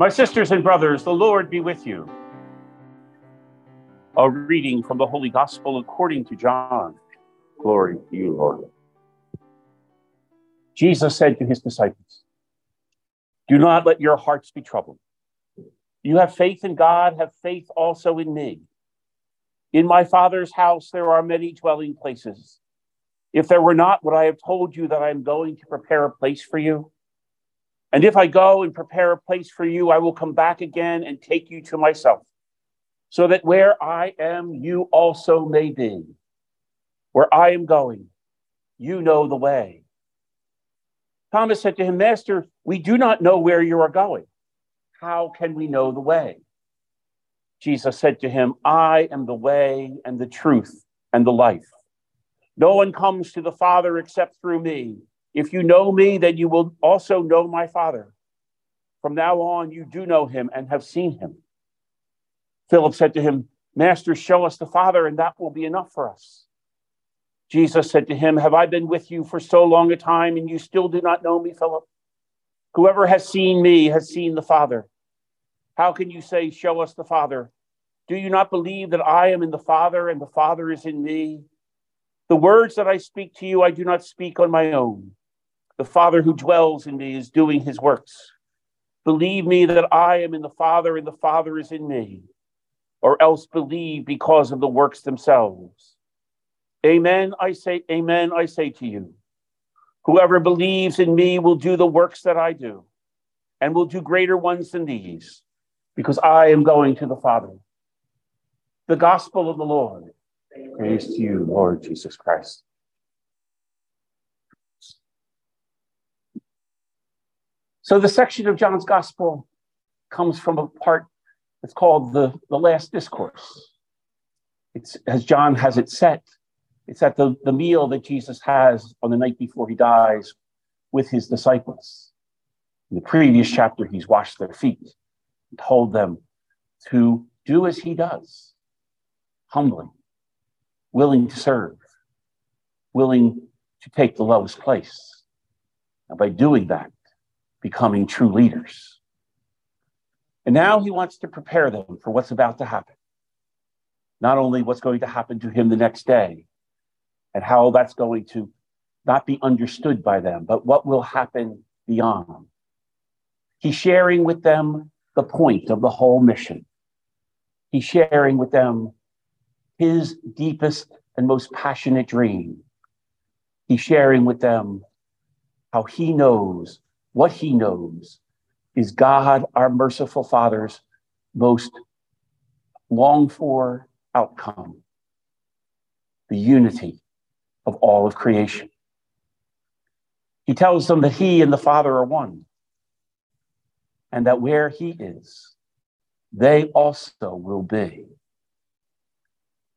My sisters and brothers, the Lord be with you. A reading from the Holy Gospel according to John. Glory to you, Lord. Jesus said to his disciples, Do not let your hearts be troubled. You have faith in God, have faith also in me. In my Father's house there are many dwelling places. If there were not, would I have told you that I am going to prepare a place for you? And if I go and prepare a place for you, I will come back again and take you to myself, so that where I am, you also may be. Where I am going, you know the way. Thomas said to him, Master, we do not know where you are going. How can we know the way? Jesus said to him, I am the way and the truth and the life. No one comes to the Father except through me. If you know me, then you will also know my Father. From now on, you do know him and have seen him. Philip said to him, Master, show us the Father, and that will be enough for us. Jesus said to him, Have I been with you for so long a time, and you still do not know me, Philip? Whoever has seen me has seen the Father. How can you say, Show us the Father? Do you not believe that I am in the Father and the Father is in me? The words that I speak to you, I do not speak on my own. The Father who dwells in me is doing his works. Believe me that I am in the Father and the Father is in me, or else believe because of the works themselves. Amen, I say, Amen, I say to you. Whoever believes in me will do the works that I do, and will do greater ones than these, because I am going to the Father. The gospel of the Lord. Praise to you, Lord Jesus Christ. So the section of John's gospel comes from a part that's called the, the last discourse. It's as John has it set, it's at the, the meal that Jesus has on the night before he dies with his disciples. In the previous chapter, he's washed their feet and told them to do as he does, humbly, willing to serve, willing to take the lowest place. And by doing that, becoming true leaders. And now he wants to prepare them for what's about to happen. Not only what's going to happen to him the next day and how that's going to not be understood by them, but what will happen beyond. He's sharing with them the point of the whole mission. He's sharing with them his deepest and most passionate dream. He's sharing with them how he knows what he knows is God, our merciful Father's most longed for outcome the unity of all of creation. He tells them that he and the Father are one, and that where he is, they also will be.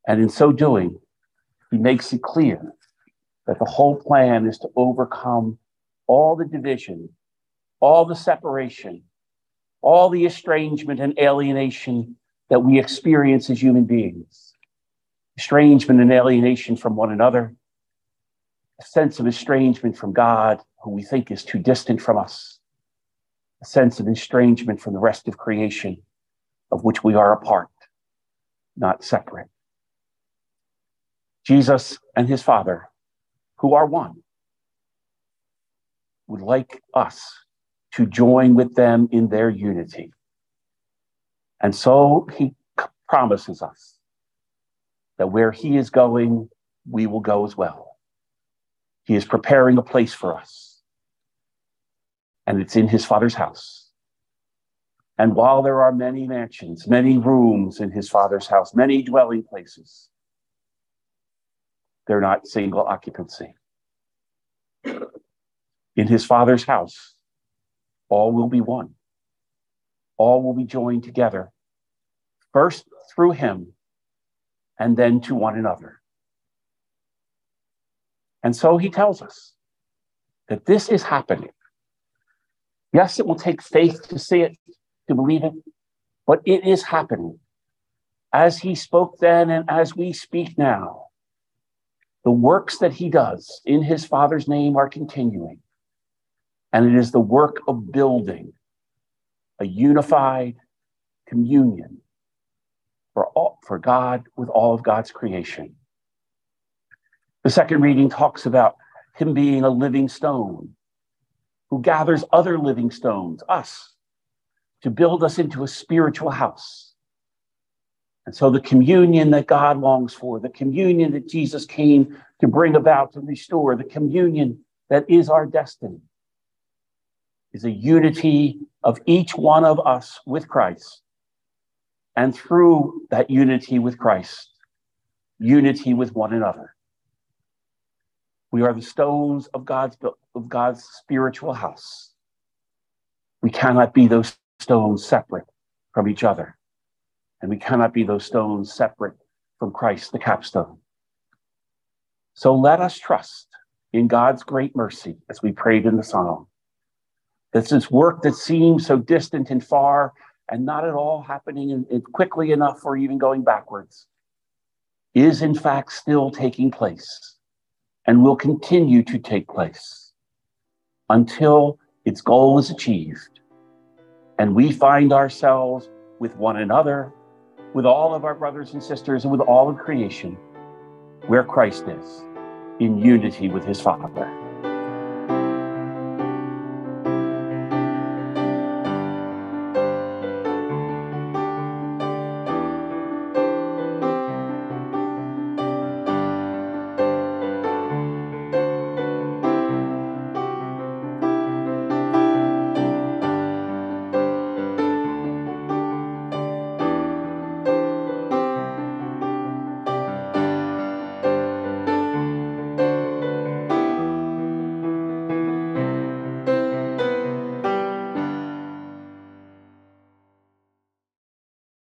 And in so doing, he makes it clear that the whole plan is to overcome all the division all the separation, all the estrangement and alienation that we experience as human beings. Estrangement and alienation from one another, a sense of estrangement from God, who we think is too distant from us, a sense of estrangement from the rest of creation, of which we are a part, not separate. Jesus and his Father, who are one, would like us to join with them in their unity. And so he promises us that where he is going, we will go as well. He is preparing a place for us, and it's in his father's house. And while there are many mansions, many rooms in his father's house, many dwelling places, they're not single occupancy. In his father's house, all will be one. All will be joined together, first through him and then to one another. And so he tells us that this is happening. Yes, it will take faith to see it, to believe it, but it is happening. As he spoke then and as we speak now, the works that he does in his Father's name are continuing. And it is the work of building a unified communion for, all, for God with all of God's creation. The second reading talks about him being a living stone who gathers other living stones, us, to build us into a spiritual house. And so the communion that God longs for, the communion that Jesus came to bring about to restore, the communion that is our destiny, is a unity of each one of us with Christ. And through that unity with Christ, unity with one another. We are the stones of God's, of God's spiritual house. We cannot be those stones separate from each other. And we cannot be those stones separate from Christ, the capstone. So let us trust in God's great mercy as we prayed in the psalm. That this work that seems so distant and far and not at all happening in, in quickly enough or even going backwards is in fact still taking place and will continue to take place until its goal is achieved and we find ourselves with one another, with all of our brothers and sisters, and with all of creation where Christ is, in unity with his Father.